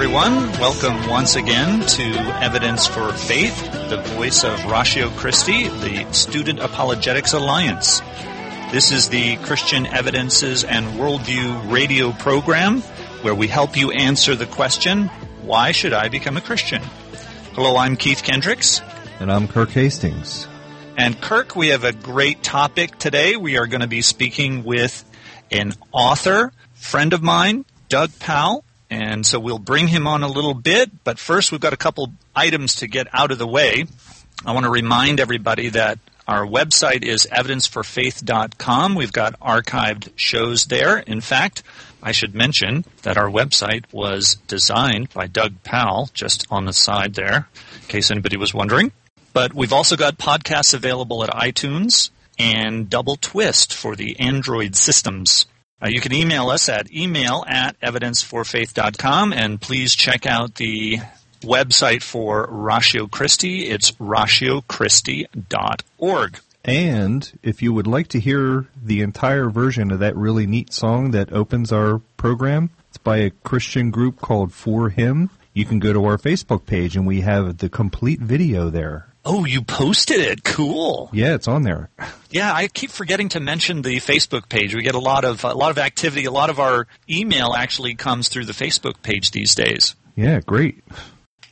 everyone. Welcome once again to Evidence for Faith, the voice of Ratio Christi, the Student Apologetics Alliance. This is the Christian Evidences and Worldview radio program where we help you answer the question, why should I become a Christian? Hello, I'm Keith Kendricks. And I'm Kirk Hastings. And Kirk, we have a great topic today. We are going to be speaking with an author, friend of mine, Doug Powell. And so we'll bring him on a little bit, but first we've got a couple items to get out of the way. I want to remind everybody that our website is evidenceforfaith.com. We've got archived shows there. In fact, I should mention that our website was designed by Doug Powell, just on the side there, in case anybody was wondering. But we've also got podcasts available at iTunes and Double Twist for the Android systems. Uh, you can email us at email at evidenceforfaith.com and please check out the website for Ratio Christi. It's ratiochristi.org. And if you would like to hear the entire version of that really neat song that opens our program, it's by a Christian group called 4Him. You can go to our Facebook page and we have the complete video there. Oh, you posted it. Cool. Yeah, it's on there. Yeah, I keep forgetting to mention the Facebook page. We get a lot of a lot of activity. A lot of our email actually comes through the Facebook page these days. Yeah, great.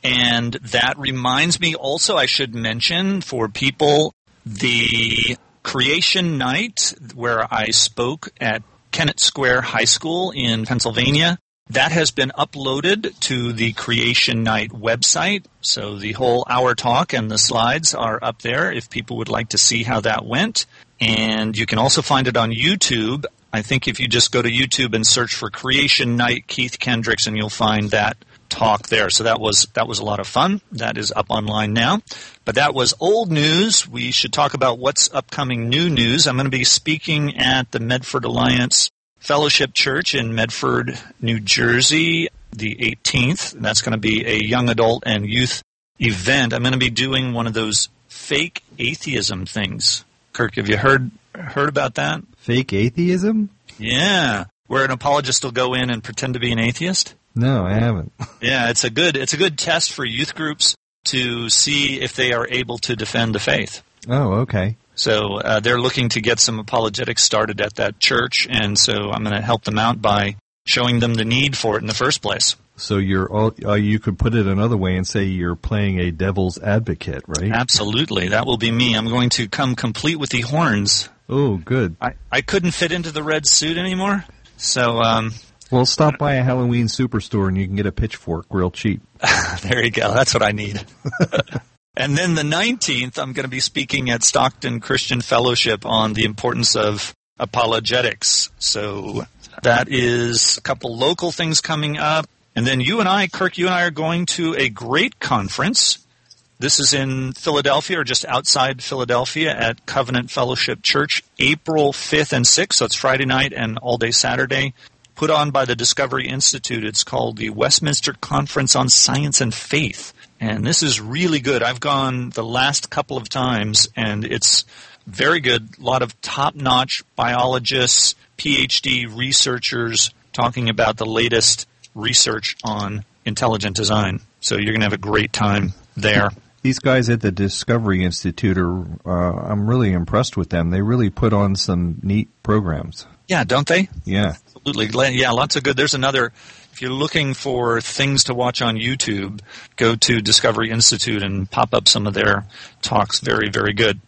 And that reminds me also, I should mention for people the creation night where I spoke at Kennett Square High School in Pennsylvania. That has been uploaded to the Creation Night website. So the whole hour talk and the slides are up there if people would like to see how that went. And you can also find it on YouTube. I think if you just go to YouTube and search for Creation Night Keith Kendricks and you'll find that talk there. So that was that was a lot of fun. That is up online now. But that was old news. We should talk about what's upcoming new news. I'm going to be speaking at the Medford Alliance Fellowship Church in Medford, New Jersey, the 18th. That's going to be a young adult and youth event. I'm going to be doing one of those fake atheism things. Kirk, have you heard heard about that? Fake atheism? Yeah, where an apologist will go in and pretend to be an atheist. No, I haven't. Yeah, it's a good it's a good test for youth groups to see if they are able to defend the faith. Oh, okay. So uh, they're looking to get some apologetics started at that church, and so I'm going to help them out by showing them the need for it in the first place. So you're all, uh, you could put it another way and say you're playing a devil's advocate, right? Absolutely, that will be me. I'm going to come complete with the horns. Oh, good. I, I couldn't fit into the red suit anymore, so um, Well, stop by a Halloween superstore and you can get a pitchfork real cheap. there you go. That's what I need. and then the 19th, I'm going to be speaking at Stockton Christian Fellowship on the importance of apologetics. So that is a couple local things coming up. And then you and I, Kirk, you and I are going to a great conference. This is in Philadelphia or just outside Philadelphia at Covenant Fellowship Church, April 5th and 6th. So it's Friday night and all day Saturday put on by the Discovery Institute. It's called the Westminster Conference on Science and Faith. And this is really good. I've gone the last couple of times and it's very good. A lot of top notch biologists, PhD researchers talking about the latest research on intelligent design. So you're going to have a great time there. These guys at the Discovery Institute are, uh, I'm really impressed with them. They really put on some neat programs. Yeah, don't they? Yeah. Absolutely. Yeah, lots of good. There's another. If you're looking for things to watch on YouTube, go to Discovery Institute and pop up some of their talks. Very, very good.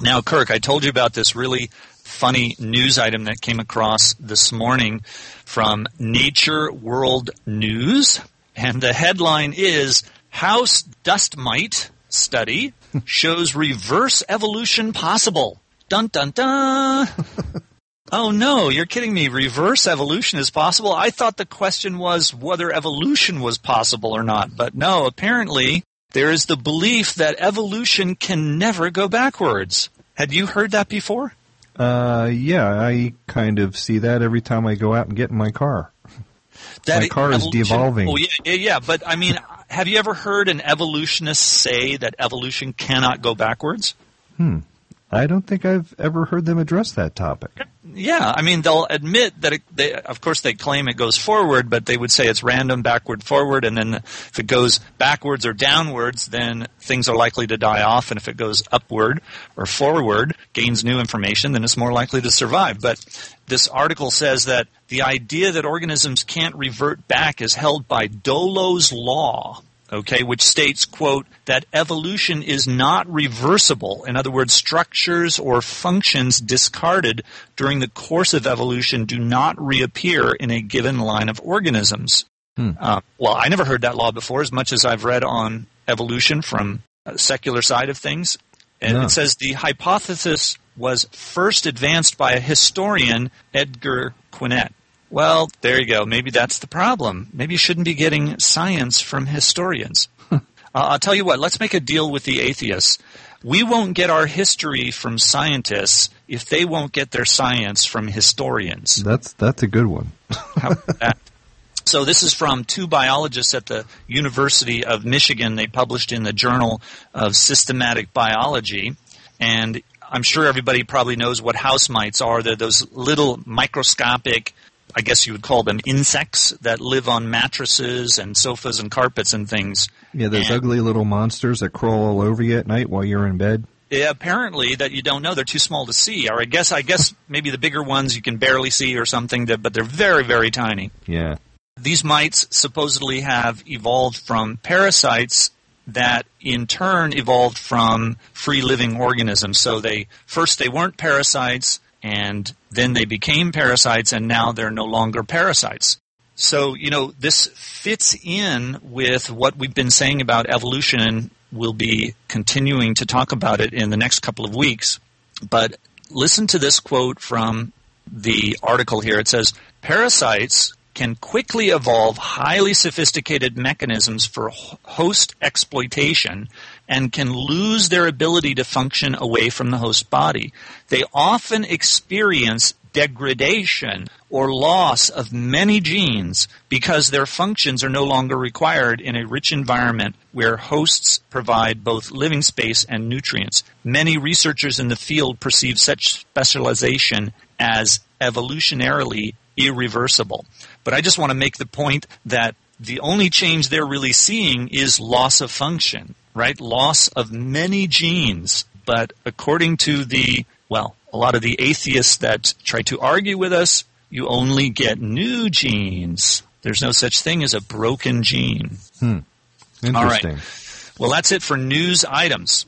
Now, Kirk, I told you about this really funny news item that came across this morning from Nature World News. And the headline is House Dust Mite Study Shows Reverse Evolution Possible. Dun dun dun. Oh no, you're kidding me. Reverse evolution is possible. I thought the question was whether evolution was possible or not. But no, apparently there is the belief that evolution can never go backwards. Had you heard that before? Uh, yeah, I kind of see that every time I go out and get in my car. That My car is devolving. Oh yeah, yeah, yeah. But I mean, have you ever heard an evolutionist say that evolution cannot go backwards? I don't think I've ever heard them address that topic. Yeah, I mean they'll admit that it, they, of course, they claim it goes forward, but they would say it's random, backward, forward, and then if it goes backwards or downwards, then things are likely to die off, and if it goes upward or forward, gains new information, then it's more likely to survive. But this article says that the idea that organisms can't revert back is held by Dollo's law okay, which states, quote, that evolution is not reversible. In other words, structures or functions discarded during the course of evolution do not reappear in a given line of organisms. Uh, well, I never heard that law before, as much as I've read on evolution from a secular side of things. And Yeah. it says the hypothesis was first advanced by a historian, Edgar Quinet. Well, there you go. Maybe that's the problem. Maybe you shouldn't be getting science from historians. uh, I'll tell you what, let's make a deal with the atheists. We won't get our history from scientists if they won't get their science from historians. That's that's a good one. How about that? So this is from two biologists at the University of Michigan. They published in the Journal of Systematic Biology, and I'm sure everybody probably knows what house mites are. They're those little microscopic, I guess you would call them insects that live on mattresses and sofas and carpets and things. Yeah, those And- ugly little monsters that crawl all over you at night while you're in bed. Yeah, apparently that you don't know they're too small to see, or I guess I guess maybe the bigger ones you can barely see or something, that, but they're very very tiny. Yeah. These mites supposedly have evolved from parasites that in turn evolved from free living organisms. So they first they weren't parasites and then they became parasites and now they're no longer parasites. So, you know, this fits in with what we've been saying about evolution and we'll be continuing to talk about it in the next couple of weeks. But listen to this quote from the article here. It says, Parasites can quickly evolve highly sophisticated mechanisms for host exploitation and can lose their ability to function away from the host body. They often experience degradation or loss of many genes because their functions are no longer required in a rich environment where hosts provide both living space and nutrients. Many researchers in the field perceive such specialization as evolutionarily irreversible. But I just want to make the point that the only change they're really seeing is loss of function, right? Loss of many genes. But according to the, well, a lot of the atheists that try to argue with us, you only get new genes. There's no such thing as a broken gene. Hmm. Interesting. Well, that's it for news items.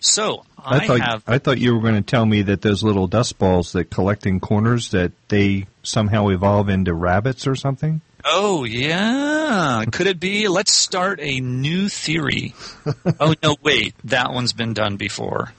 So I, I thought have I thought you were going to tell me that those little dust balls that collect in corners that they somehow evolve into rabbits or something. Oh yeah, could it be? Let's start a new theory. oh no, wait, that one's been done before.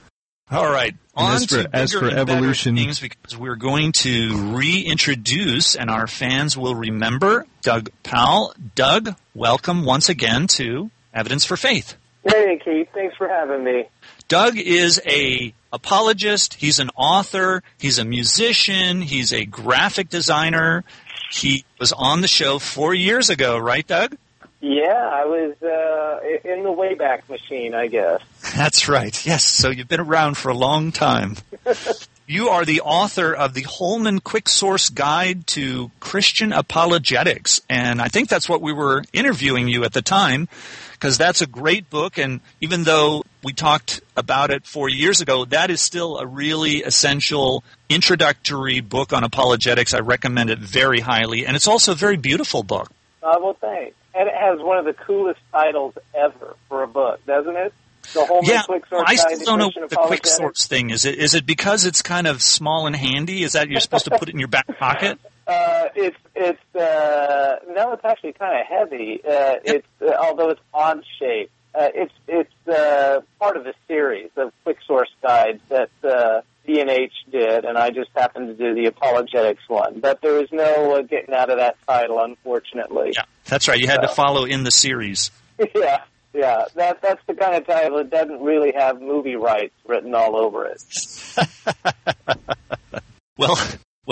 All right, And on as for- to as for and evolution- things because we're going to reintroduce, and our fans will remember Doug Powell. Doug, welcome once again to Evidence for Faith. Hey, Keith. Thanks for having me. Doug is a apologist. He's an author. He's a musician. He's a graphic designer. He was on the show four years ago, right, Doug? Yeah, I was uh, in the Wayback Machine, I guess. That's right. Yes. So you've been around for a long time. you are the author of the Holman Quick Source Guide to Christian Apologetics. And I think that's what we were interviewing you at the time, because that's a great book. And even though we talked about it four years ago, that is still a really essential introductory book on apologetics. I recommend it very highly. And it's also a very beautiful book. Uh, well, thanks. And it has one of the coolest titles ever for a book, doesn't it? The whole Yeah, Quick Source I still don't know what the quick source thing is. It is it because it's kind of small and handy? Is that you're supposed to put it in your back pocket? Uh, it's it's uh, no, it's actually kind of heavy. Uh, it's uh, although it's odd shaped. Uh, it's it's uh, part of a series of quick source guides that uh, B&H did, and I just happened to do the apologetics one. But there was no uh, getting out of that title, unfortunately. Yeah, that's right. You had to Uh, follow in the series. yeah, yeah. That that's the kind of title that doesn't really have movie rights written all over it. Well,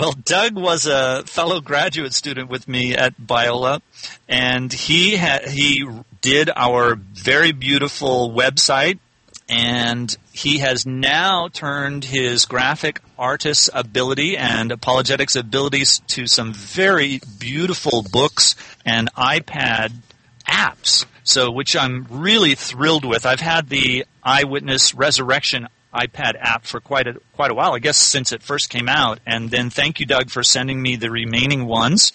well, Doug was a fellow graduate student with me at Biola, and he ha- he did our very beautiful website, and he has now turned his graphic artist's ability and apologetics abilities to some very beautiful books and iPad apps. So, which I'm really thrilled with. I've had the Eyewitness Resurrection iPad app for quite a quite a while. I guess since it first came out. And then thank you, Doug, for sending me the remaining ones.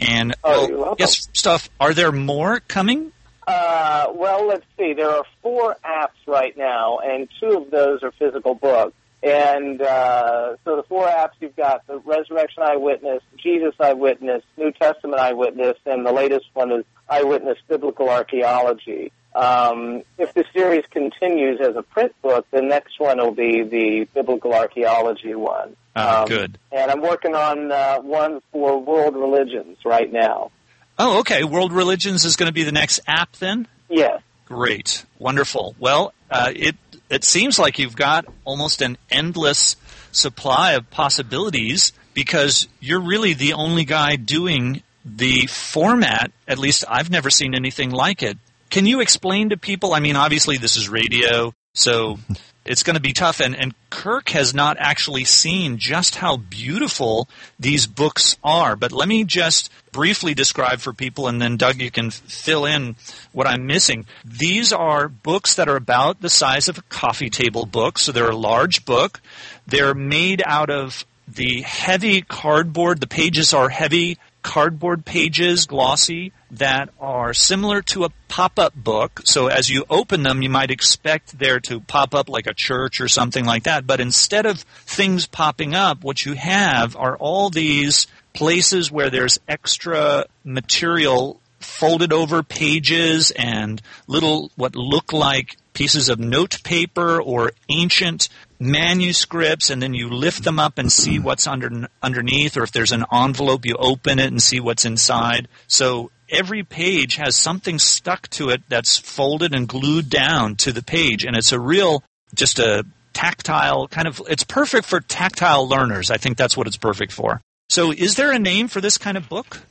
And Oh, well, yes, stuff. Are there more coming? Uh, well, let's see. There are four apps right now, and two of those are physical books. And uh, so the four apps you've got the Resurrection Eyewitness, Jesus Eyewitness, New Testament Eyewitness, and the latest one is Eyewitness Biblical Archaeology. Um, if the series continues as a print book, the next one will be the Biblical Archaeology one. Ah, Um, good. And I'm working on uh, one for world religions right now. Oh, okay. World Religions is going to be the next app then. Yes. Great, wonderful. Well, uh, it it seems like you've got almost an endless supply of possibilities because you're really the only guy doing the format. At least I've never seen anything like it. Can you explain to people? I mean, obviously this is radio, so it's going to be tough. And, and Kirk has not actually seen just how beautiful these books are. But let me just briefly describe for people, and then Doug, you can fill in what I'm missing. These are books that are about the size of a coffee table book, so they're a large book. They're made out of the heavy cardboard. The pages are heavy cardboard pages, glossy, that are similar to a pop-up book. So as you open them, you might expect there to pop up like a church or something like that. But instead of things popping up, what you have are all these places where there's extra material folded over pages and little what look like pieces of note paper or ancient manuscripts and then you lift them up and see what's under underneath or if there's an envelope you open it and see what's inside so every page has something stuck to it that's folded and glued down to the page and it's a real just a tactile kind of it's perfect for tactile learners i think that's what it's perfect for so is there a name for this kind of book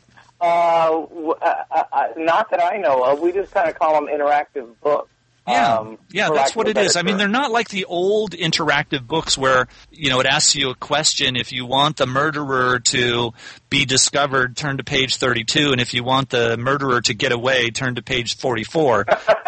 uh, uh, uh, not that I know of. We just kind of call them interactive books. Yeah, Um, yeah, that's what it is. better I mean, they're not like the old interactive books where you know it asks you a question. If you want the murderer to be discovered, turn to page thirty-two, and if you want the murderer to get away, turn to page forty-four.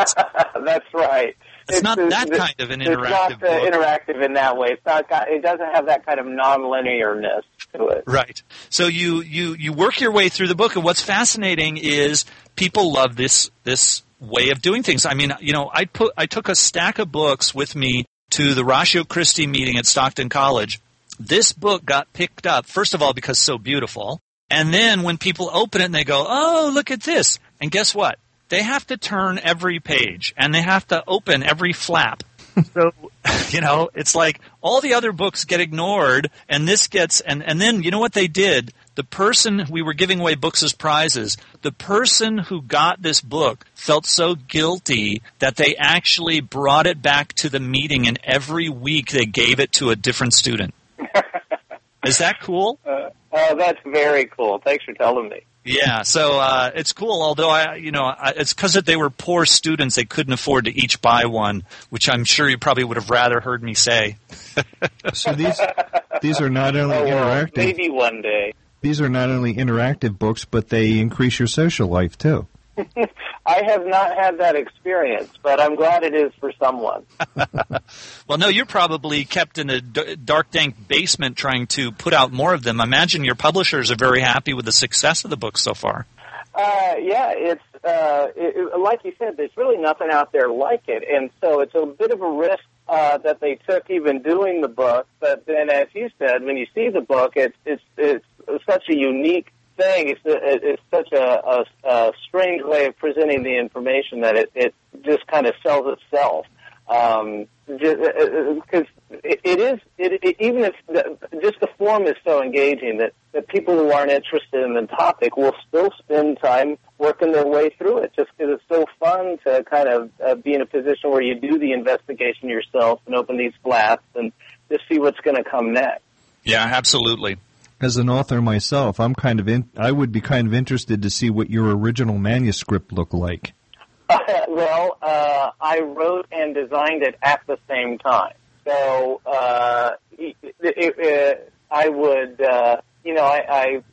That's right. It's not that it's- kind of an interactive. It's not uh, book. interactive in that way. It's not. Got, it doesn't have that kind of non-linearness to it. Right. So you, you, you work your way through the book, and what's fascinating is people love this this way of doing things. I mean, you know, I put I took a stack of books with me to the Ratio Christi meeting at Stockton College. This book got picked up first of all because it's so beautiful, and then when people open it and they go, "Oh, look at this!" and guess what? They have to turn every page and they have to open every flap. So, you know, it's like all the other books get ignored and this gets, and, and then you know what they did? The person, we were giving away books as prizes, the person who got this book felt so guilty that they actually brought it back to the meeting and every week they gave it to a different student. Is that cool? Uh, oh, that's very cool. Thanks for telling me. Yeah, so uh, it's cool. Although I, you know, I, it's because they were poor students; they couldn't afford to each buy one, which I'm sure you probably would have rather heard me say. So these these are not only Oh, interactive. maybe one day. These are not only interactive books, but they increase your social life too. I have not had that experience, but I'm glad it is for someone. Well, no, you're probably kept in a dark, dank basement trying to put out more of them. I imagine your publishers are very happy with the success of the book so far. Uh, yeah, it's uh, it, like you said. There's really nothing out there like it, and so it's a bit of a risk uh, that they took even doing the book. But then, as you said, when you see the book, it's it's it's such a unique thing. It's it, it's such a, a, a strange way of presenting the information that it it just kind of sells itself. Um, because it, it is it, it, even if the, just the form is so engaging that, that people who aren't interested in the topic will still spend time working their way through it just because it's so fun to kind of uh, be in a position where you do the investigation yourself and open these flaps and just see what's going to come next. Yeah, absolutely. As an author myself, I'm kind of in, I would be kind of interested to see what your original manuscript looked like. well, uh, I wrote and designed it at the same time. So uh, it, it, I would, uh, you know, I, I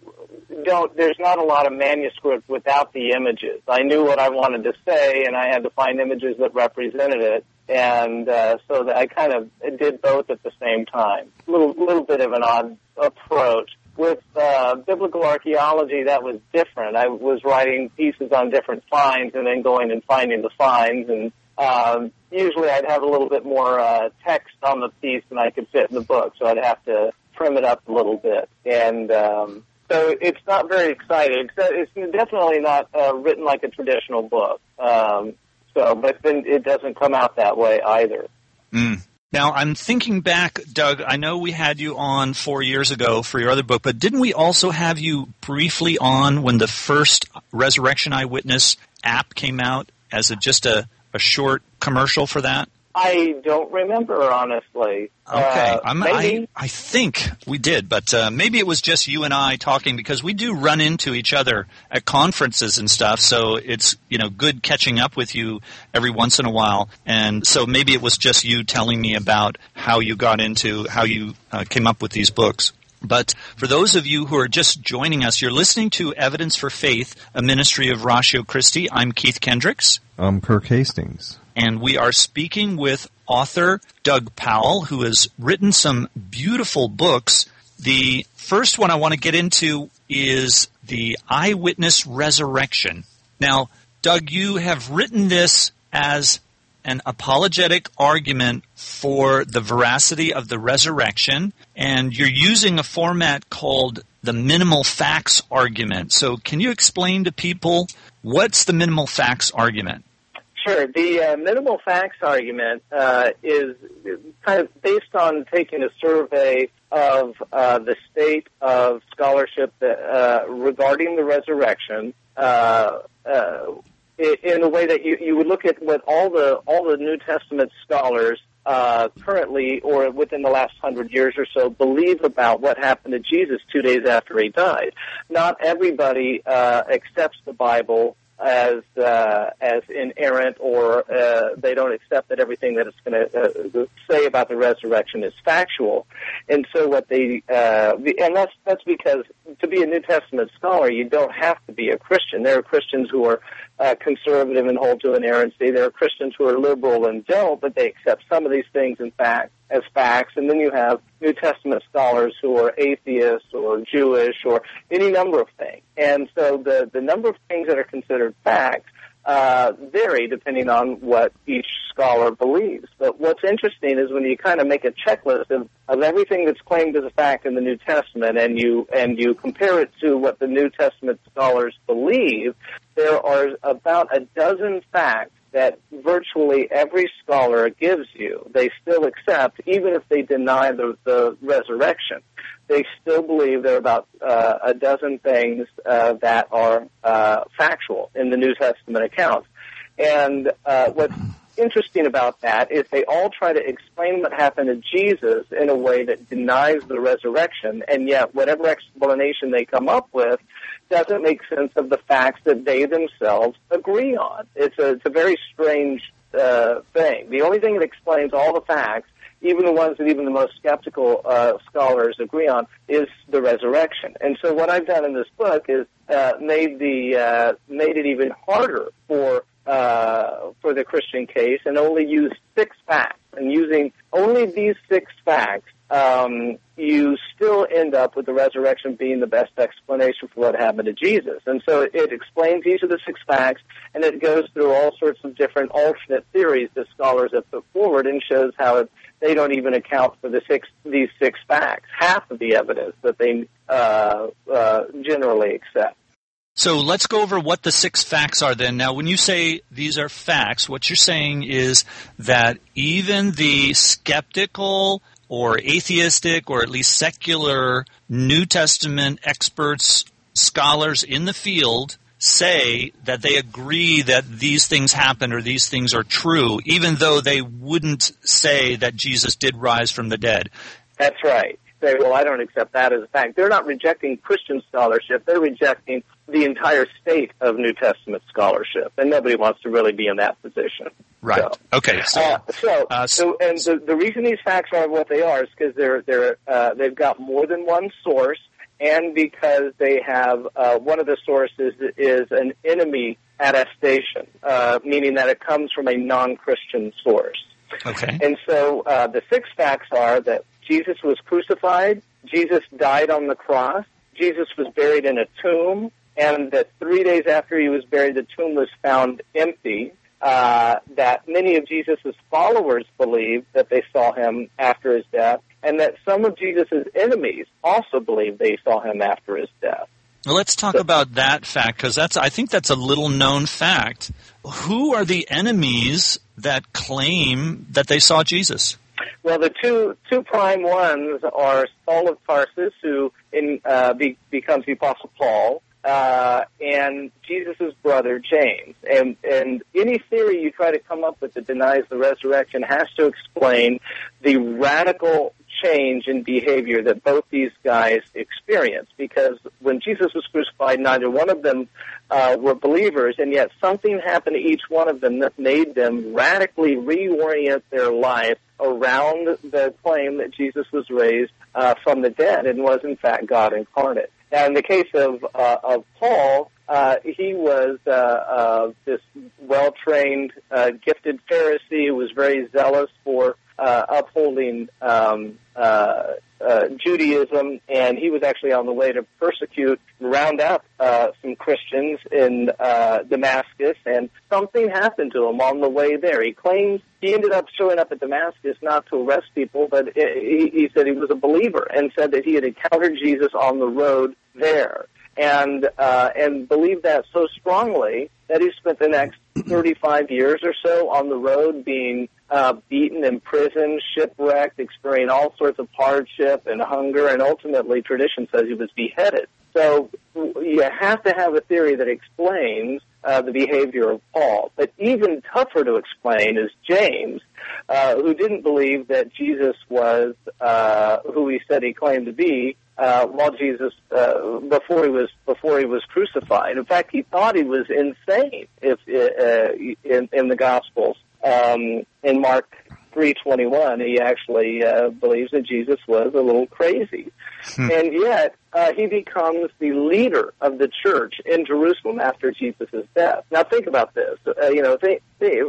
don't. There's not a lot of manuscript without the images. I knew what I wanted to say, and I had to find images that represented it. And uh, so that I kind of did both at the same time. Little, little bit of an odd approach with uh, biblical archaeology, that was different. I was writing pieces on different finds and then going and finding the finds. And um, usually I'd have a little bit more uh, text on the piece than I could fit in the book, so I'd have to trim it up a little bit. And um, so it's not very exciting. So It's definitely not uh, written like a traditional book. Um, so, but then it doesn't come out that way either. Mm. Now, I'm thinking back, Doug, I know we had you on four years ago for your other book, but didn't we also have you briefly on when the first Resurrection Eyewitness app came out as a, just a, a short commercial for that? I don't remember honestly. Okay, uh, I, I think we did, but uh, maybe it was just you and I talking because we do run into each other at conferences and stuff. So it's you know good catching up with you every once in a while, and so maybe it was just you telling me about how you got into how you uh, came up with these books. But for those of you who are just joining us, you're listening to Evidence for Faith, a ministry of Ratio Christi. I'm Keith Kendricks. I'm Kirk Hastings and we are speaking with author Doug Powell, who has written some beautiful books. The first one I want to get into is The Eyewitness Resurrection. Now, Doug, you have written this as an apologetic argument for the veracity of the resurrection, and you're using a format called the minimal facts argument. So, can you explain to people what's the minimal facts argument? Sure. The uh, minimal facts argument uh, is kind of based on taking a survey of uh, the state of scholarship that, uh, regarding the resurrection uh, uh, in a way that you, you would look at what all the all the New Testament scholars currently or within the last hundred years or so believe about what happened to Jesus two days after he died. Not everybody accepts the Bible as uh, as inerrant, or uh, they don't accept that everything that it's going to uh, say about the resurrection is factual. And so, what they uh, and that's that's because to be a New Testament scholar, you don't have to be a Christian. There are Christians who are uh, conservative and hold to inerrancy. There are Christians who are liberal and don't, but they accept some of these things in fact as facts. And then you have New Testament scholars who are atheists or Jewish or any number of things. And so the the number of things that are considered facts uh, vary depending on what each scholar believes. But what's interesting is when you kind of make a checklist of, of everything that's claimed as a fact in the New Testament, and you and you compare it to what the New Testament scholars believe, there are about a dozen facts that virtually every scholar gives you. They still accept, even if they deny the, the resurrection they still believe there are about uh, a dozen things uh, that are uh, factual in the New Testament accounts. And uh, what's interesting about that is they all try to explain what happened to Jesus in a way that denies the resurrection, and yet whatever explanation they come up with doesn't make sense of the facts that they themselves agree on. It's a, it's a very strange uh, thing. The only thing that explains all the facts even the ones that even the most skeptical uh, scholars agree on, is the resurrection. And so what I've done in this book is uh, made the uh, made it even harder for uh, for the Christian case, and only used six facts. And using only these six facts, um, you still end up with the resurrection being the best explanation for what happened to Jesus. And so it, explains each of the six facts, and it goes through all sorts of different alternate theories that scholars have put forward, and shows how it they don't even account for the six these six facts, half of the evidence that they uh, uh, generally accept. So let's go over what the six facts are then. Now, when you say these are facts, what you're saying is that even the skeptical or atheistic or at least secular New Testament experts, scholars in the field say that they agree that these things happen or these things are true, even though they wouldn't say that Jesus did rise from the dead. That's right. Say, well, I don't accept that as a fact. They're not rejecting Christian scholarship. They're rejecting the entire state of New Testament scholarship, and nobody wants to really be in that position. Right. So, Okay. So, uh, so, uh, so, and the, the reason these facts are what they are is because they're they're uh, they've got more than one source, and because they have uh, one of the sources is an enemy attestation, uh, meaning that it comes from a non-Christian source. okay. And so uh, the six facts are that Jesus was crucified, Jesus died on the cross, Jesus was buried in a tomb, and that three days after he was buried, the tomb was found empty. Uh, that many of Jesus' followers believed that they saw him after his death, and that some of Jesus' enemies also believed they saw him after his death. Well, let's talk about that fact because that's I think that's a little known fact. Who are the enemies that claim that they saw Jesus? Well, the two two prime ones are Saul of Tarsus, who in, uh, be, becomes the Apostle Paul, uh, and Jesus' brother James. And and any theory you try to come up with that denies the resurrection has to explain the radical change in behavior that both these guys experienced. Because when Jesus was crucified, neither one of them uh, were believers, and yet something happened to each one of them that made them radically reorient their life around the claim that Jesus was raised uh, from the dead and was in fact God incarnate. Now, in the case of uh, of Paul, uh, he was uh, uh, this well-trained, uh, gifted Pharisee who was very zealous for uh, upholding um, uh, uh, Judaism, and he was actually on the way to persecute round up uh, some Christians in uh, Damascus, and something happened to him on the way there. He claims he ended up showing up at Damascus not to arrest people, but he, he said he was a believer and said that he had encountered Jesus on the road there and uh, and believed that so strongly that he spent the next 35 years or so on the road being uh, beaten, imprisoned, shipwrecked, experiencing all sorts of hardship and hunger, and ultimately, tradition says he was beheaded. So you have to have a theory that explains uh, the behavior of Paul. But even tougher to explain is James, uh, who didn't believe that Jesus was uh, who he said he claimed to be, uh, while Jesus uh, before he was before he was crucified. In fact, he thought he was insane. If uh, in, in the Gospels, um, in Mark three twenty one, he actually uh, believes that Jesus was a little crazy, and yet uh, he becomes the leader of the church in Jerusalem after Jesus' death. Now, think about this. Uh, you know, think, think,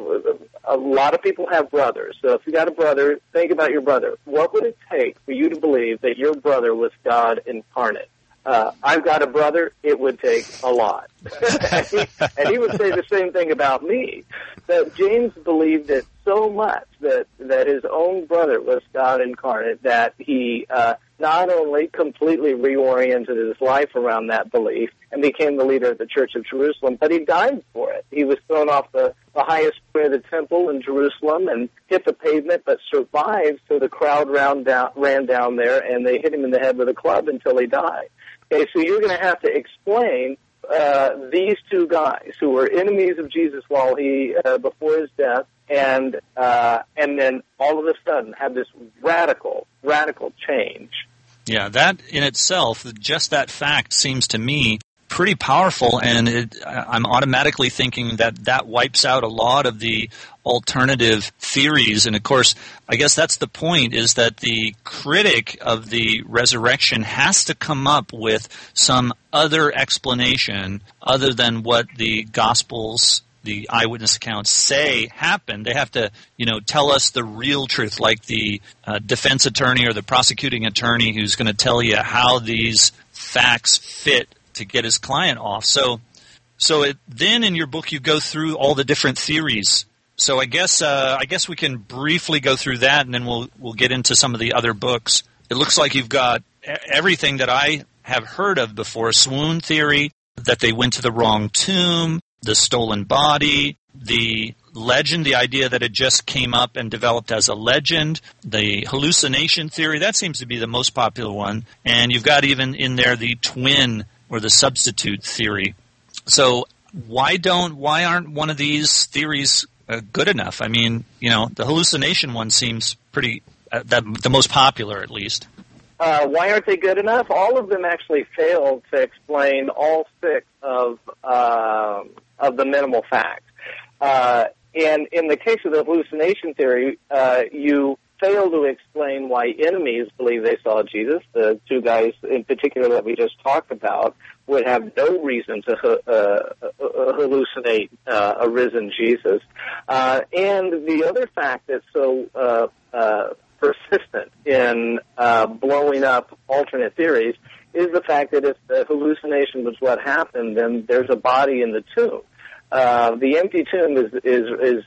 a lot of people have brothers. So if you got a brother, think about your brother. What would it take for you to believe that your brother was God incarnate? Uh, I've got a brother. It would take a lot, and, he, and he would say the same thing about me. That James believed it so much that that his own brother was God incarnate that he uh, not only completely reoriented his life around that belief and became the leader of the Church of Jerusalem, but he died for it. He was thrown off the, the highest point of the temple in Jerusalem and hit the pavement, but survived. So the crowd ran down, ran down there, and they hit him in the head with a club until he died. Okay, so you're going to have to explain uh, these two guys who were enemies of Jesus while he uh, before his death, and uh, and then all of a sudden had this radical, radical change. Yeah, that in itself, just that fact seems to me pretty powerful, and it, I'm automatically thinking that that wipes out a lot of the alternative theories. And of course, I guess that's the point: is that the critic of the resurrection has to come up with some other explanation other than what the Gospels the eyewitness accounts say happened. They have to, you know, tell us the real truth, like the uh, defense attorney or the prosecuting attorney who's going to tell you how these facts fit to get his client off. So, so it, then in your book you go through all the different theories. So I guess uh, I guess we can briefly go through that, and then we'll we'll get into some of the other books. It looks like you've got everything that I have heard of before: swoon theory, that they went to the wrong tomb, the stolen body, the legend, the idea that it just came up and developed as a legend, the hallucination theory, that seems to be the most popular one. And you've got even in there the twin or the substitute theory. So why don't why aren't one of these theories uh, good enough? I mean, you know, the hallucination one seems pretty uh, the, the most popular at least. Uh, why aren't they good enough? All of them actually fail to explain all six of uh, of the minimal facts. Uh, and in the case of the hallucination theory, uh, you fail to explain why enemies believe they saw Jesus. The two guys in particular that we just talked about would have no reason to uh, uh, hallucinate uh, a risen Jesus. Uh, and the other fact that's so uh, uh, persistent in uh, blowing up alternate theories is the fact that if the hallucination was what happened, then there's a body in the tomb. Uh, the empty tomb is is is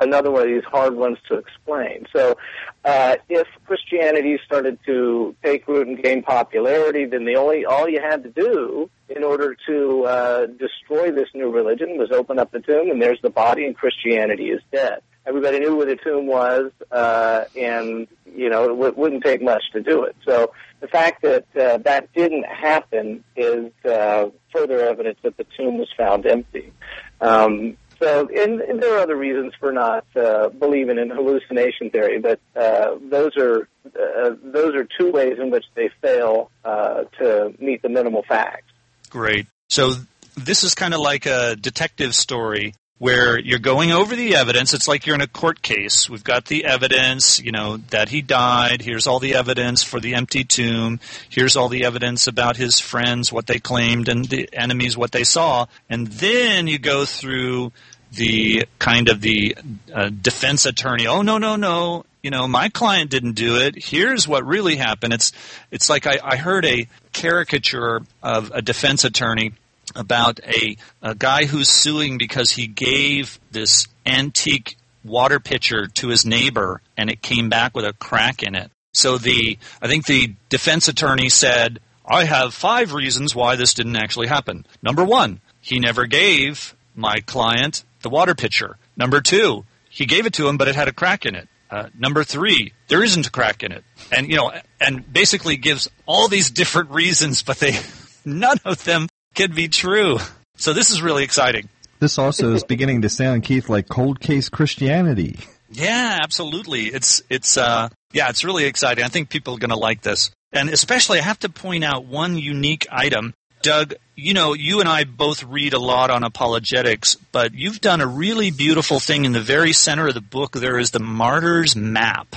another one of these hard ones to explain. So, uh, if Christianity started to take root and gain popularity, then the only all you had to do in order to uh, destroy this new religion was open up the tomb, and there's the body, and Christianity is dead. Everybody knew where the tomb was, uh, and you know it w- wouldn't take much to do it. So the fact that uh, that didn't happen is uh, further evidence that the tomb was found empty. Um, so, and, and there are other reasons for not uh, believing in hallucination theory, but uh, those are uh, those are two ways in which they fail uh, to meet the minimal facts. Great. So this is kind of like a detective story where you're going over the evidence. It's like you're in a court case. We've got the evidence, you know, that he died. Here's all the evidence for the empty tomb. Here's all the evidence about his friends, what they claimed, and the enemies, what they saw. And then you go through the kind of the uh, defense attorney. Oh no, no, no. You know, my client didn't do it. Here's what really happened. It's it's like I, I heard a caricature of a defense attorney about a, a guy who's suing because he gave this antique water pitcher to his neighbor and it came back with a crack in it. So the I think the defense attorney said, "I have five reasons why this didn't actually happen. Number 1, he never gave my client the water pitcher. Number 2, he gave it to him but it had a crack in it. Uh, number 3, there isn't a crack in it." And you know, and basically gives all these different reasons but they none of them can be true. So this is really exciting. This also is beginning to sound, Keith, like cold case Christianity. Yeah, absolutely. It's it's uh yeah, it's really exciting. I think people are going to like this. And especially I have to point out one unique item. Doug, you know, you and I both read a lot on apologetics, but you've done a really beautiful thing in the very center of the book. There is the martyr's map.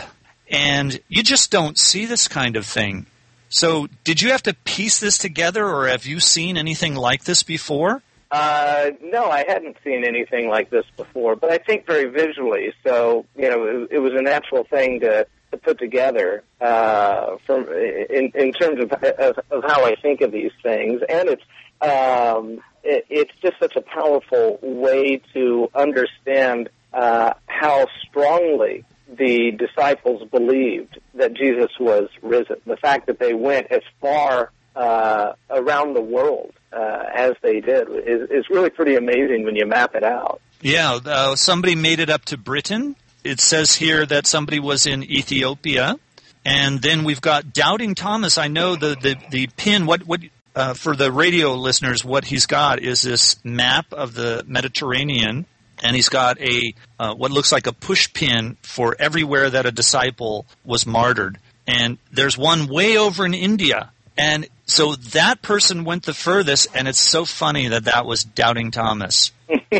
And you just don't see this kind of thing. So, did you have to piece this together, or have you seen anything like this before? Uh, no, I hadn't seen anything like this before, but I think very visually. So, you know, it, it was a natural thing to, to put together uh, from in, in terms of, of of how I think of these things, and it's um, it, it's just such a powerful way to understand uh, how strongly the disciples believed that Jesus was risen. The fact that they went as far uh, around the world uh, as they did is, is really pretty amazing when you map it out. Yeah, uh, somebody made it up to Britain. It says here that somebody was in Ethiopia, and then we've got Doubting Thomas. I know the the, the pin. What what uh, for the radio listeners? What he's got is this map of the Mediterranean, and he's got a uh, what looks like a push pin for everywhere that a disciple was martyred. And there's one way over in India, and so that person went the furthest. And it's so funny that that was Doubting Thomas.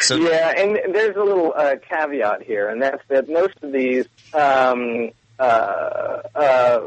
So yeah, and there's a little uh, caveat here, and that's that most of these, um, uh, uh,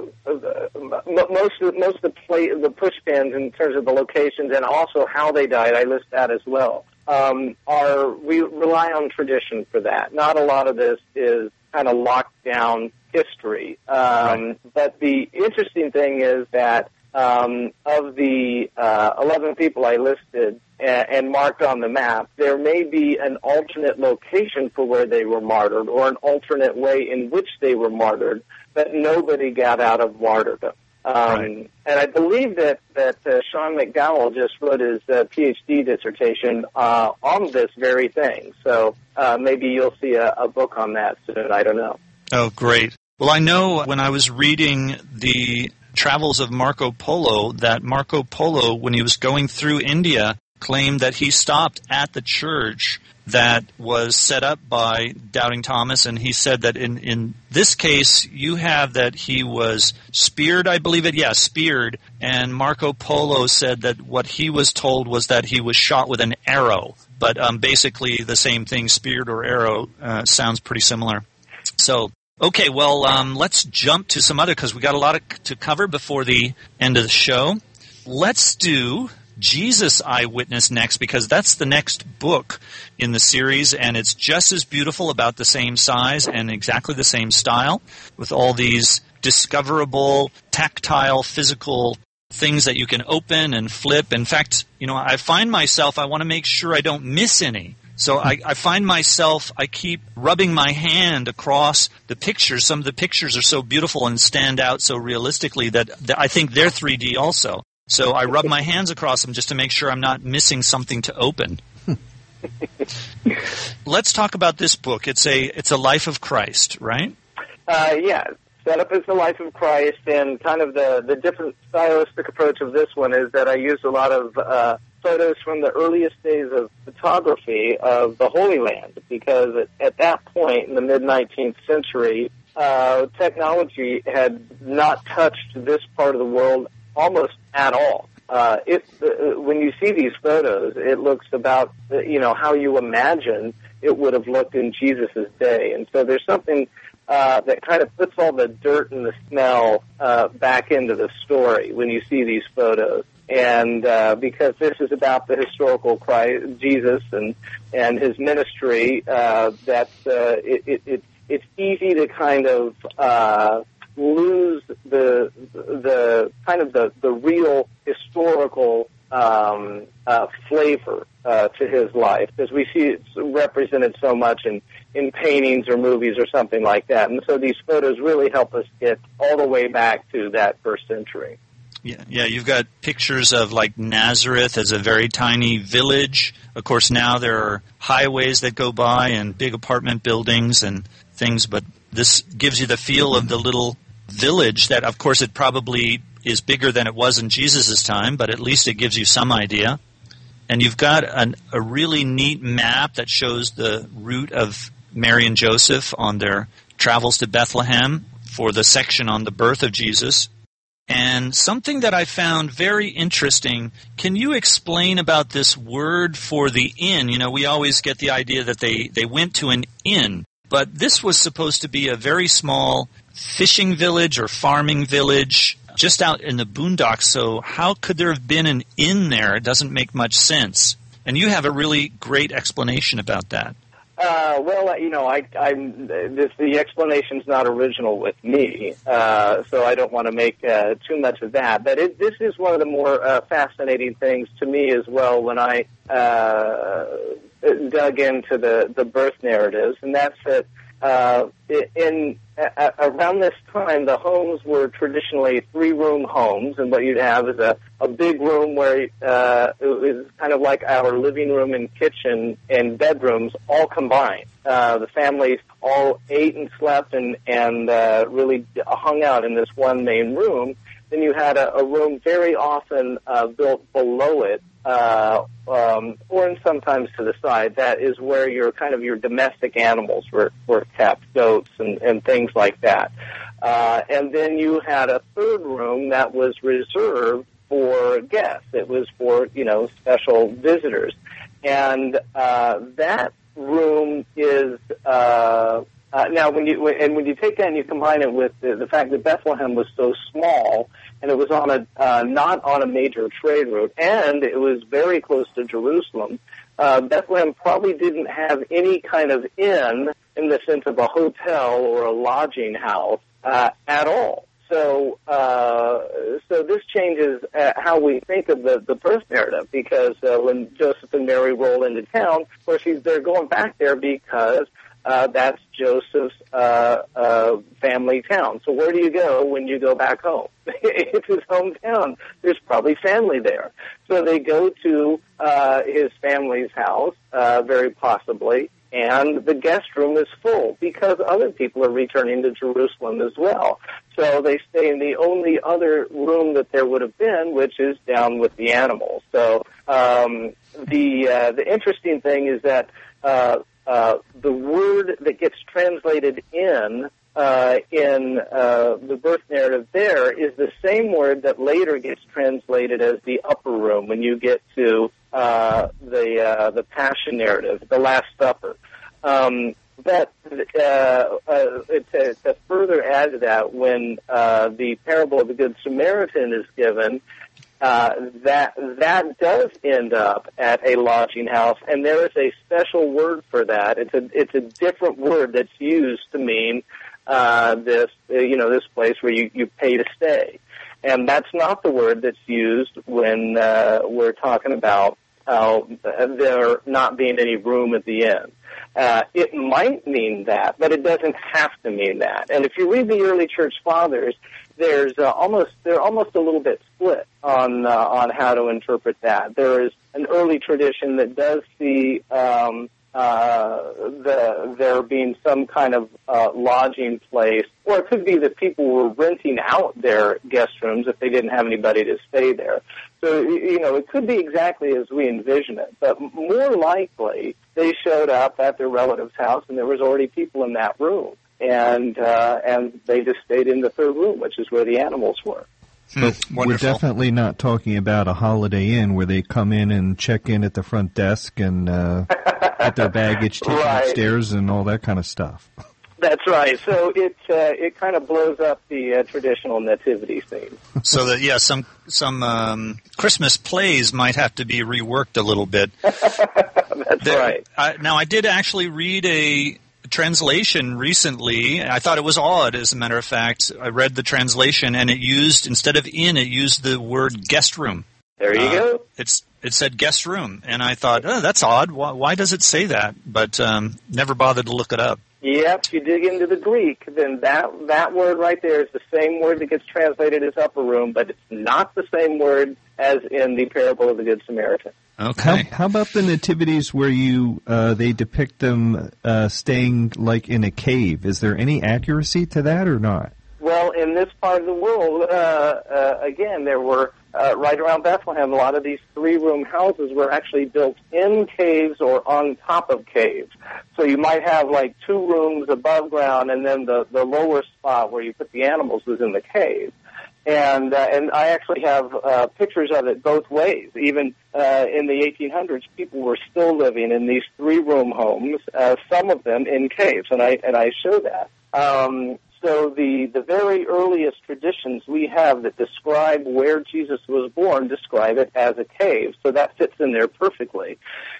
most of, most of the play, the push pins in terms of the locations and also how they died, I list that as well. Um, are we rely on tradition for that? Not a lot of this is kind of locked down history. Um, But the interesting thing is that um, of the uh, 11 people I listed and, and marked on the map, there may be an alternate location for where they were martyred or an alternate way in which they were martyred that nobody got out of martyrdom. Um, Right. And I believe that that uh, Sean McDowell just wrote his uh, PhD dissertation uh, on this very thing. So uh, maybe you'll see a, a book on that soon. I don't know. Oh, great. Well, I know when I was reading the travels of Marco Polo that Marco Polo, when he was going through India, claimed that he stopped at the church that was set up by Doubting Thomas, and he said that in, in this case, you have that he was speared, I believe it, yeah, speared, and Marco Polo said that what he was told was that he was shot with an arrow, but um, basically the same thing, speared or arrow, uh, sounds pretty similar. So, okay, well, um, let's jump to some other because we got a lot of, to cover before the end of the show. Let's do Jesus Eyewitness next because that's the next book in the series, and it's just as beautiful, about the same size and exactly the same style, with all these discoverable, tactile, physical things that you can open and flip. In fact, you know, I find myself, I want to make sure I don't miss any. So I, I find myself, I keep rubbing my hand across the pictures. Some of the pictures are so beautiful and stand out so realistically that, that I think they're 3D also. So I rub my hands across them just to make sure I'm not missing something to open. Let's talk about this book. It's a it's a life of Christ, right? Uh, yeah, set up as the life of Christ, and kind of the the different stylistic approach of this one is that I use a lot of uh, photos from the earliest days of photography of the Holy Land, because at, at that point in the mid 19th century, uh, technology had not touched this part of the world almost at all. Uh, it, uh, when you see these photos, it looks about uh, you know how you imagine it would have looked in Jesus' day, and so there's something uh, that kind of puts all the dirt and the smell uh, back into the story when you see these photos. And uh, because this is about the historical Christ, Jesus and and his ministry, uh, that's uh, it, it, it, it's easy to kind of uh, lose the the kind of the the real historical um, uh, flavor uh, to his life because we see it represented so much in in paintings or movies or something like that, and so these photos really help us get all the way back to that first century. Yeah, yeah. You've got pictures of like Nazareth as a very tiny village. Of course, now there are highways that go by and big apartment buildings and things, but this gives you the feel of the little village that, of course, it probably is bigger than it was in Jesus' time, but at least it gives you some idea. And you've got an, a really neat map that shows the route of Mary and Joseph on their travels to Bethlehem for the section on the birth of Jesus. And something that I found very interesting, can you explain about this word for the inn? You know, we always get the idea that they, they went to an inn, but this was supposed to be a very small fishing village or farming village just out in the boondocks. So how could there have been an inn there? It doesn't make much sense. And you have a really great explanation about that. Uh, well, you know, I, I'm this, the explanation's not original with me, uh, so I don't want to make uh, too much of that. But it, this is one of the more uh, fascinating things to me as well when I uh, dug into the the birth narratives, and that's that uh, in uh, around this time, the homes were traditionally three-room homes, and what you'd have is a, a big room where uh, it was kind of like our living room and kitchen and bedrooms all combined. Uh, the families all ate and slept and and uh, really hung out in this one main room. Then you had a, a room very often uh, built below it uh, um, or sometimes to the side, that is where your kind of your domestic animals were, were kept, goats and, and things like that. Uh, and then you had a third room that was reserved for guests. It was for you know special visitors, and uh, that room is. Uh, uh, now, when you and when you take that and you combine it with the, the fact that Bethlehem was so small, and it was on a uh, not on a major trade route, and it was very close to Jerusalem. Uh, Bethlehem probably didn't have any kind of inn in the sense of a hotel or a lodging house uh, at all. So, uh, so this changes uh, how we think of the, the birth narrative because uh, when Joseph and Mary roll into town, of course, they're going back there because uh, that's Joseph's uh, uh, family town. So where do you go when you go back home? it's his hometown. There's probably family there. So they go to uh, his family's house, uh, very possibly, and the guest room is full because other people are returning to Jerusalem as well. So they stay in the only other room that there would have been, which is down with the animals. So um, the uh, the interesting thing is that uh, uh, the word that gets translated in uh, in uh, the birth narrative there is the same word that later gets translated as the upper room when you get to uh, the uh, the passion narrative, the Last Supper. Um, but uh, uh, to, to further add to that, when uh, the parable of the Good Samaritan is given, uh, that that does end up at a lodging house, and there is a special word for that. It's a it's a different word that's used to mean uh, this you know this place where you you pay to stay, and that's not the word that's used when uh, we're talking about uh, there not being any room at the inn. Uh, it might mean that, but it doesn't have to mean that. And if you read the early church fathers, there's uh, almost they're almost a little bit split on uh, on how to interpret that. There is an early tradition that does see um, uh, the there being some kind of uh, lodging place, or it could be that people were renting out their guest rooms if they didn't have anybody to stay there. So you know, it could be exactly as we envision it, but more likely they showed up at their relative's house and there was already people in that room, and uh, and they just stayed in the third room, which is where the animals were. Hmm, We're definitely not talking about a Holiday Inn where they come in and check in at the front desk and uh, get their baggage taken Right. upstairs and all that kind of stuff. That's right. So it uh, it kind of blows up the uh, traditional nativity scene. so that yeah, some some um, Christmas plays might have to be reworked a little bit. That's There- right. I, now, I did actually read a translation recently. I thought it was odd, as a matter of fact. I read the translation, and it used instead of in, it used the word guest room. There you Uh, go. It's it said guest room, and I thought, oh, that's odd. Why, why does it say that? But um, never bothered to look it up. Yep, if you dig into the Greek, then that that word right there is the same word that gets translated as upper room, but it's not the same word as in the parable of the Good Samaritan. How, Okay. how about the nativities where you uh, they depict them uh, staying like in a cave? Is there any accuracy to that or not? Well, in this part of the world, uh, uh, again, there were uh, right around Bethlehem. A lot of these three-room houses were actually built in caves or on top of caves. So you might have like two rooms above ground, and then the the lower spot where you put the animals was in the cave. And uh, and I actually have uh, pictures of it both ways. Even uh, in the 1800s, people were still living in these three-room homes. Uh, some of them in caves, and I and I show that. Um, so the the very earliest traditions we have that describe where Jesus was born describe it as a cave. So that fits in there perfectly.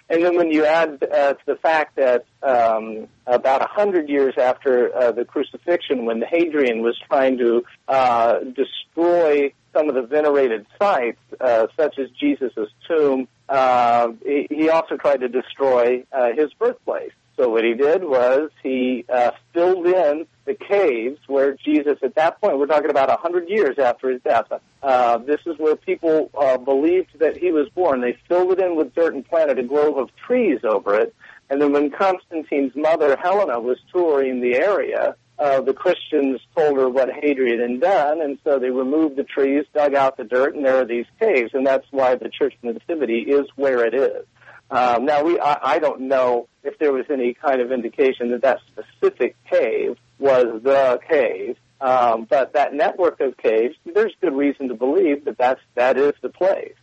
And then when you add uh, to the fact that um, about a hundred years after uh, the crucifixion, when Hadrian was trying to uh, destroy some of the venerated sites, uh, such as Jesus' tomb, uh, he, he also tried to destroy uh, his birthplace. So what he did was he uh, filled in the caves where Jesus, at that point, we're talking about a hundred years after his death. Uh, this is where people uh, believed that he was born. They filled it in with dirt and planted a grove of trees over it. And then when Constantine's mother, Helena, was touring the area, uh, the Christians told her what Hadrian had done, and so they removed the trees, dug out the dirt, and there are these caves, and that's why the Church Nativity is where it is. Um, now, we I, I don't know if there was any kind of indication that that specific cave was the cave, um, but that network of caves, there's good reason to believe that that's that is the place.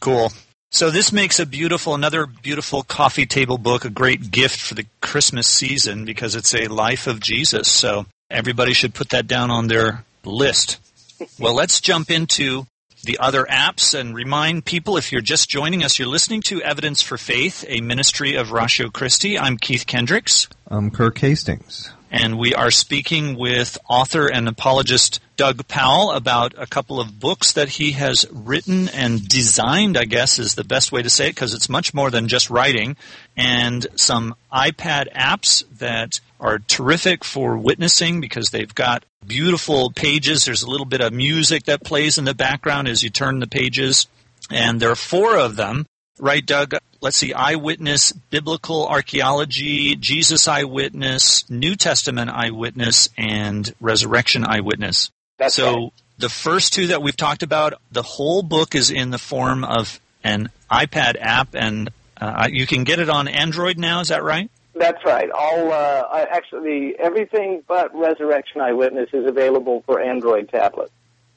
Cool. So this makes a beautiful, another beautiful coffee table book, a great gift for the Christmas season because it's a life of Jesus. So everybody should put that down on their list. Well, let's jump into the other apps and remind people if you're just joining us, you're listening to Evidence for Faith, a ministry of Ratio Christi. I'm Keith Kendricks. I'm Kirk Hastings. And we are speaking with author and apologist Doug Powell about a couple of books that he has written and designed, I guess is the best way to say it, because it's much more than just writing, and some iPad apps that are terrific for witnessing because they've got beautiful pages. There's a little bit of music that plays in the background as you turn the pages. And there are four of them, right, Doug? Let's see, Eyewitness, Biblical Archaeology, Jesus Eyewitness, New Testament Eyewitness, and Resurrection Eyewitness. That's so right. the first two that we've talked about, the whole book is in the form of an iPad app, and uh, you can get it on Android now. Is that right? That's right. All uh, actually everything but Resurrection Eyewitness is available for Android tablets.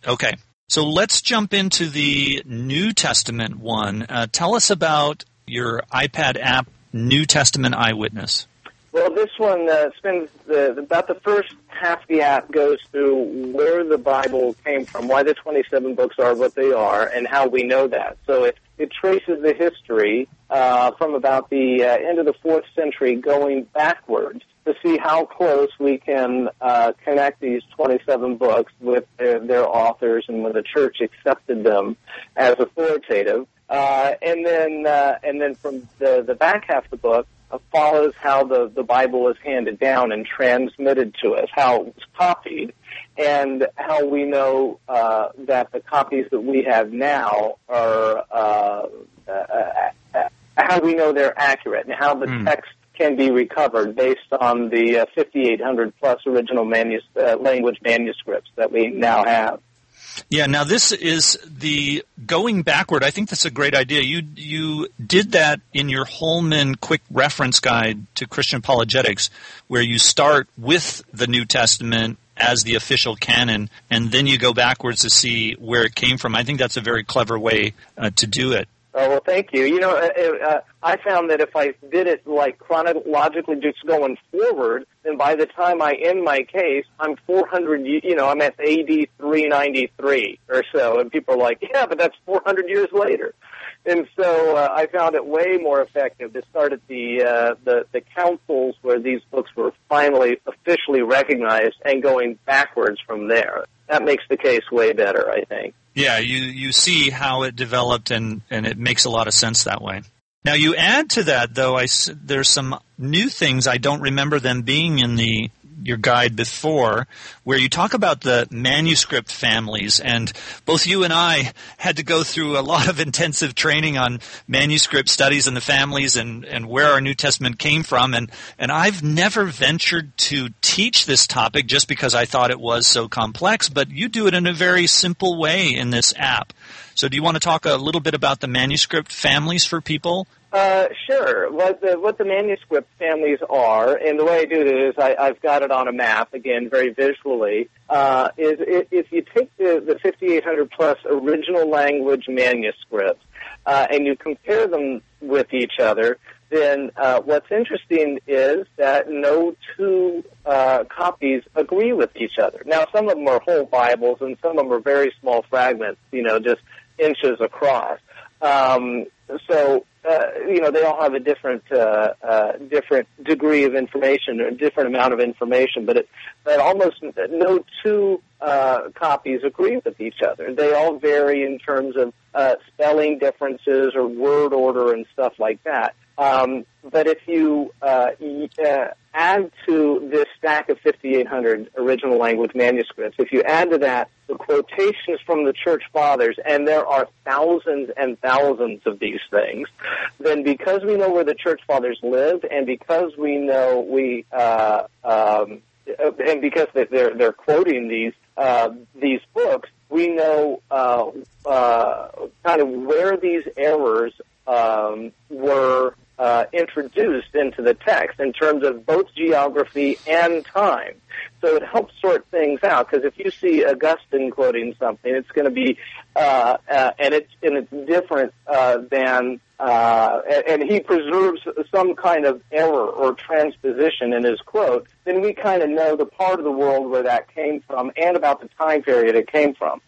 Okay. So let's jump into the New Testament one. Uh, tell us about your iPad app, New Testament Eyewitness. Well, this one uh, spends the, about the first half the app goes through where the Bible came from, why the 27 books are what they are, and how we know that. So it, it traces the history uh, from about the uh, end of the fourth century going backwards to see how close we can uh, connect these 27 books with their, their authors and when the church accepted them as authoritative. Uh, and then, uh, and then from the, the back half of the book, follows how the, the Bible was handed down and transmitted to us, how it was copied, and how we know uh, that the copies that we have now are uh, uh, uh, how we know they're accurate and how the Hmm. text can be recovered based on the uh, 5,800 plus original manus- uh, language manuscripts that we now have. Yeah, now this is the going backward. I think that's a great idea. You you did that in your Holman quick reference guide to Christian apologetics, where you start with the New Testament as the official canon, and then you go backwards to see where it came from. I think that's a very clever way uh, to do it. Oh well, thank you. You know, uh, uh, I found that if I did it like chronologically, just going forward, then by the time I end my case, I'm 400. y- You know, I'm at AD 393 or so, and people are like, "Yeah, but that's 400 years later." And so uh, I found it way more effective to start at the uh, the the councils where these books were finally officially recognized, and going backwards from there. That makes the case way better, I think. Yeah, you, you see how it developed, and, and it makes a lot of sense that way. Now, you add to that, though, I, there's some new things. I don't remember them being in the your guide before, where you talk about the manuscript families, and both you and I had to go through a lot of intensive training on manuscript studies and the families and, and where our New Testament came from, and, and I've never ventured to teach this topic just because I thought it was so complex, but you do it in a very simple way in this app. So do you want to talk a little bit about the manuscript families for people? Uh, sure. What the what the manuscript families are, and the way I do it is I, I've got it on a map again, very visually. Uh, is if you take the the 5,800 plus original language manuscripts uh, and you compare them with each other, then uh, what's interesting is that no two uh, copies agree with each other. Now, some of them are whole Bibles, and some of them are very small fragments, you know, just inches across. Um, so, uh, you know, they all have a different, uh, uh, different degree of information or a different amount of information, but it, but almost no two, uh, copies agree with each other. They all vary in terms of, uh, spelling differences or word order and stuff like that. Um, but if you uh, uh, add to this stack of 5,800 original language manuscripts, if you add to that the quotations from the church fathers, and there are thousands and thousands of these things, then because we know where the church fathers lived, and because we know we, uh, um, uh, and because they- they're they're quoting these uh, these books, we know uh, uh, kind of where these errors um, were uh, introduced into the text in terms of both geography and time. So it helps sort things out because if you see Augustine quoting something, it's going to be uh, uh, and it's and it's different uh, than uh, and, he preserves some kind of error or transposition in his quote. Then we kind of know the part of the world where that came from and about the time period it came from.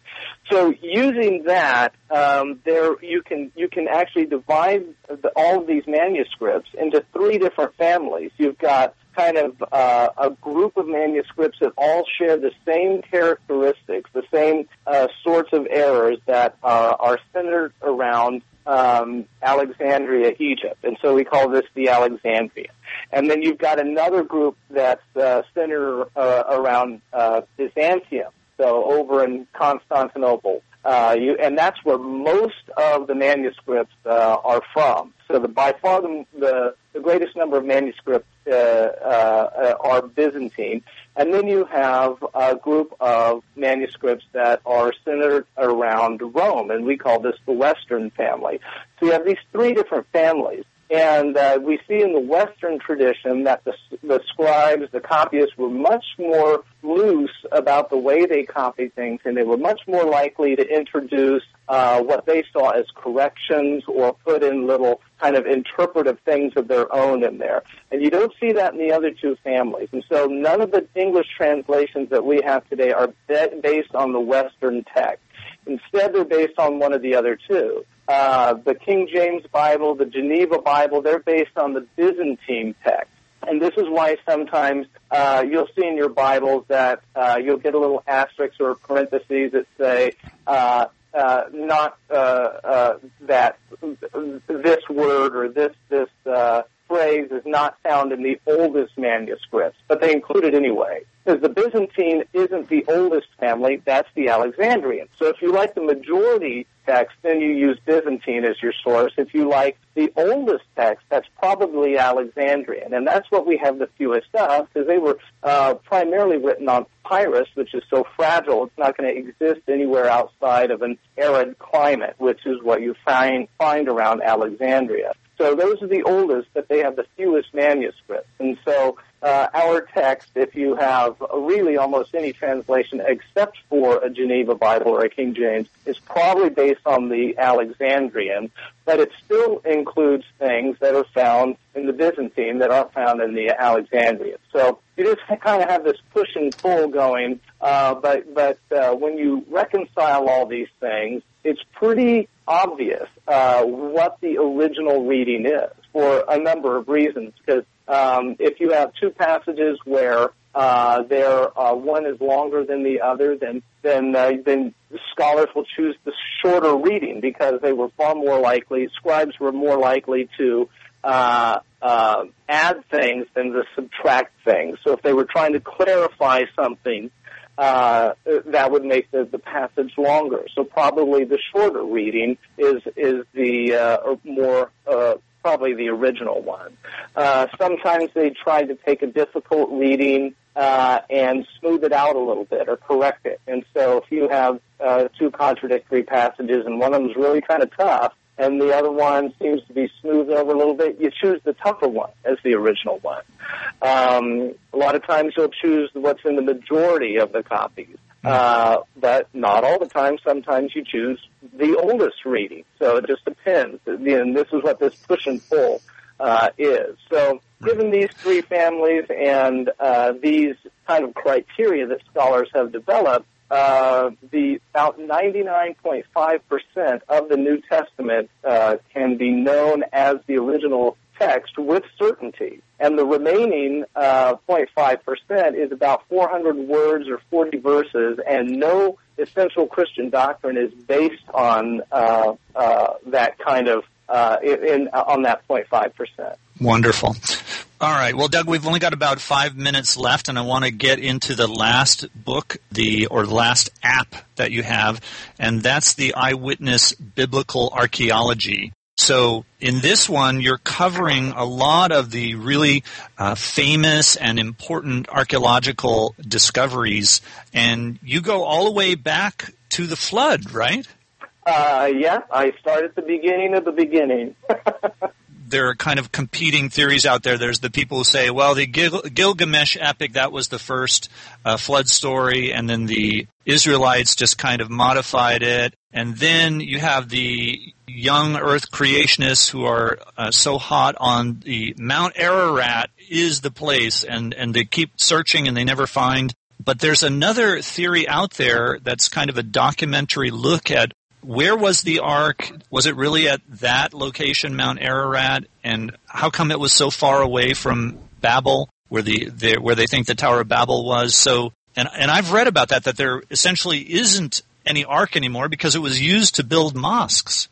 So using that, um, there you can you can actually divide the, all of these manuscripts into three different families. You've got kind of uh, a group of manuscripts that all share the same characteristics, the same uh, sorts of errors that uh, are centered around um, Alexandria, Egypt, and so we call this the Alexandria. And then you've got another group that's uh, centered uh, around uh, Byzantium, so over in Constantinople. Uh, you, and that's where most of the manuscripts uh, are from. So the, by far the, the, the greatest number of manuscripts uh, uh, are Byzantine. And then you have a group of manuscripts that are centered around Rome, and we call this the Western family. So you have these three different families. And uh, we see in the Western tradition that the, the scribes, the copyists, were much more loose about the way they copied things, and they were much more likely to introduce uh, what they saw as corrections or put in little kind of interpretive things of their own in there. And you don't see that in the other two families. And so none of the English translations that we have today are based on the Western text. Instead, they're based on one of the other two. Uh, the King James Bible, the Geneva Bible, they're based on the Byzantine text. And this is why sometimes uh, you'll see in your Bibles that uh, you'll get a little asterisk or parentheses that say, uh, uh, not uh, uh, that this word or this this uh, phrase is not found in the oldest manuscripts, but they include it anyway. Because the Byzantine isn't the oldest family, that's the Alexandrian. So if you like the majority text, then you use Byzantine as your source. If you like the oldest text, that's probably Alexandrian. And that's what we have the fewest of, because they were uh, primarily written on papyrus, which is so fragile, it's not going to exist anywhere outside of an arid climate, which is what you find, find around Alexandria. So those are the oldest, but they have the fewest manuscripts. And so uh, our text, if you have really almost any translation except for a Geneva Bible or a King James, is probably based on the Alexandrian, but it still includes things that are found in the Byzantine that aren't found in the Alexandrian. So you just kind of have this push and pull going, uh, but but uh, when you reconcile all these things, it's pretty obvious uh, what the original reading is for a number of reasons. Because um, if you have two passages where uh, there uh, one is longer than the other, then then uh, then scholars will choose the shorter reading because they were far more likely. Scribes were more likely to uh, uh, add things than to subtract things. So if they were trying to clarify something, uh, that would make the, the passage longer. So probably the shorter reading is is the uh, more uh, probably the original one. Uh, sometimes they try to take a difficult reading uh, and smooth it out a little bit or correct it. And so if you have uh, two contradictory passages and one of them is really kind of tough, and the other one seems to be smoothed over a little bit, you choose the tougher one as the original one. Um, a lot of times you'll choose what's in the majority of the copies. Uh, but not all the time. Sometimes you choose the oldest reading. So it just depends. And this is what this push and pull uh, is. So given these three families and uh, these kind of criteria that scholars have developed, uh, the about 99.5% of the New Testament uh, can be known as the original text with certainty. And the remaining uh, 0.5% is about 400 words or 40 verses, and no essential Christian doctrine is based on uh, uh, that kind of uh, in, on that 0.5%. Wonderful. All right. Well, Doug, we've only got about five minutes left, and I want to get into the last book, the or last app that you have, and that's the Eyewitness Biblical Archaeology. So in this one, you're covering a lot of the really uh, famous and important archaeological discoveries, and you go all the way back to the flood, right? Uh, yeah, I start at the beginning of the beginning. there are kind of competing theories out there. There's the people who say, well, the Gil- Gilgamesh epic, that was the first uh, flood story, and then the Israelites just kind of modified it. And then you have the young earth creationists who are uh, so hot on the Mount Ararat is the place, and, and they keep searching and they never find. But there's another theory out there that's kind of a documentary look at where was the ark? Was it really at that location, Mount Ararat? And how come it was so far away from Babel? where the, the where they think the Tower of Babel was. So, and and I've read about that that there essentially isn't any ark anymore because it was used to build mosques.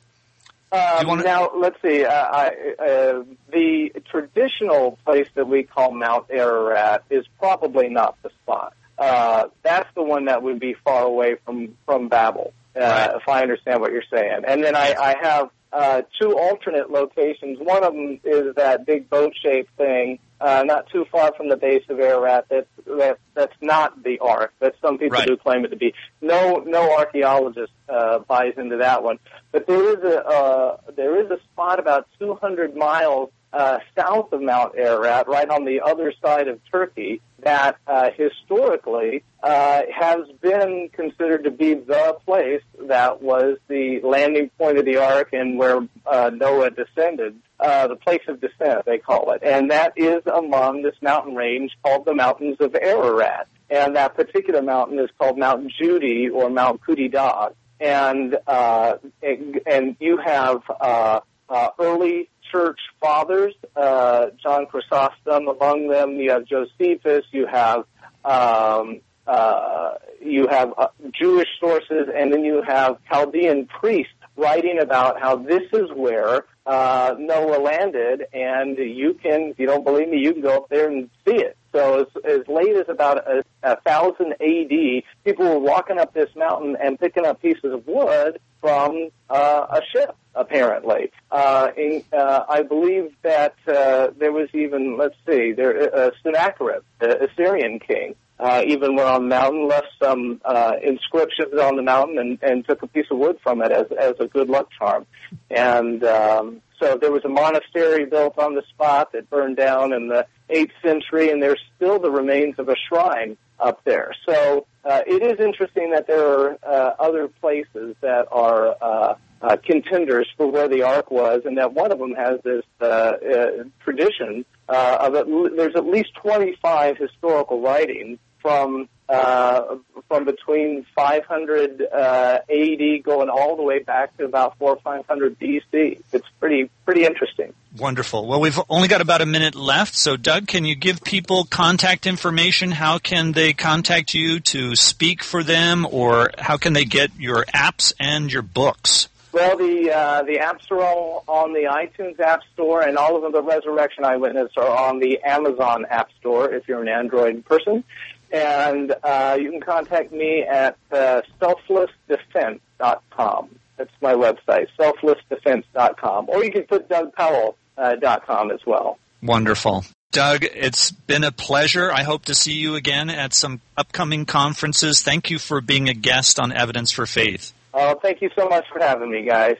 Um, wanna- Now, let's see. Uh, I, uh, the traditional place that we call Mount Ararat is probably not the spot. Uh, that's the one that would be far away from from Babel, uh, Right. if I understand what you're saying. And then I, I have uh, two alternate locations. One of them is that big boat-shaped thing, uh, not too far from the base of Ararat. That's that, that's not the Ark. That some people Right. do claim it to be. No, no archaeologist uh, buys into that one. But there is a uh, there is a spot about 200 miles uh, south of Mount Ararat, right on the other side of Turkey, that uh, historically uh, has been considered to be the place that was the landing point of the Ark and where uh, Noah descended. Uh, the place of descent, they call it, and that is among this mountain range called the Mountains of Ararat. And that particular mountain is called Mount Judi or Mount Kudidag and uh, and, and you have uh, uh, early church fathers, uh, John Chrysostom among them. You have Josephus. You have um, uh, you have uh, Jewish sources, and then you have Chaldean priests writing about how this is where uh, Noah landed, and you can, if you don't believe me, you can go up there and see it. So as, as late as about a, a thousand A.D., people were walking up this mountain and picking up pieces of wood from uh, a ship. Apparently, uh, in, uh, I believe that uh, there was even let's see, there uh, Sennacherib, the Assyrian king, uh, even went on the mountain, left some uh, inscriptions on the mountain, and, and took a piece of wood from it as as a good luck charm. And um, so there was a monastery built on the spot that burned down in the eighth century, and there's still the remains of a shrine up there. So uh, it is interesting that there are uh, other places that are uh, uh, contenders for where the ark was, and that one of them has this uh, uh, tradition uh, of at, there's at least 25 historical writings from uh, from between 500 uh, AD going all the way back to about 4 or 500 BC. It's pretty pretty interesting. Wonderful. Well, we've only got about a minute left, so Doug, can you give people contact information? How can they contact you to speak for them, or how can they get your apps and your books? Well, the uh, the apps are all on the iTunes App Store, and all of them, the Resurrection Eyewitness, are on the Amazon App Store if you're an Android person. And uh, you can contact me at uh, selflessdefense.com. That's my website, selflessdefense.com. Or you can put dougpowell.com uh, dot com as well. Wonderful. Doug, it's been a pleasure. I hope to see you again at some upcoming conferences. Thank you for being a guest on Evidence for Faith. Uh, thank you so much for having me, guys.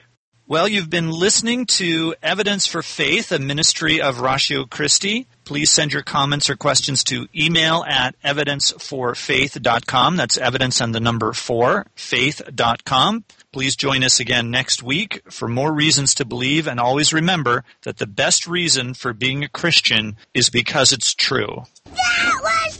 Well, you've been listening to Evidence for Faith, a ministry of Ratio Christi. Please send your comments or questions to email at evidence4faith.com. That's evidence and the number four, faith.com. Please join us again next week for more reasons to believe, and always remember that the best reason for being a Christian is because it's true. That was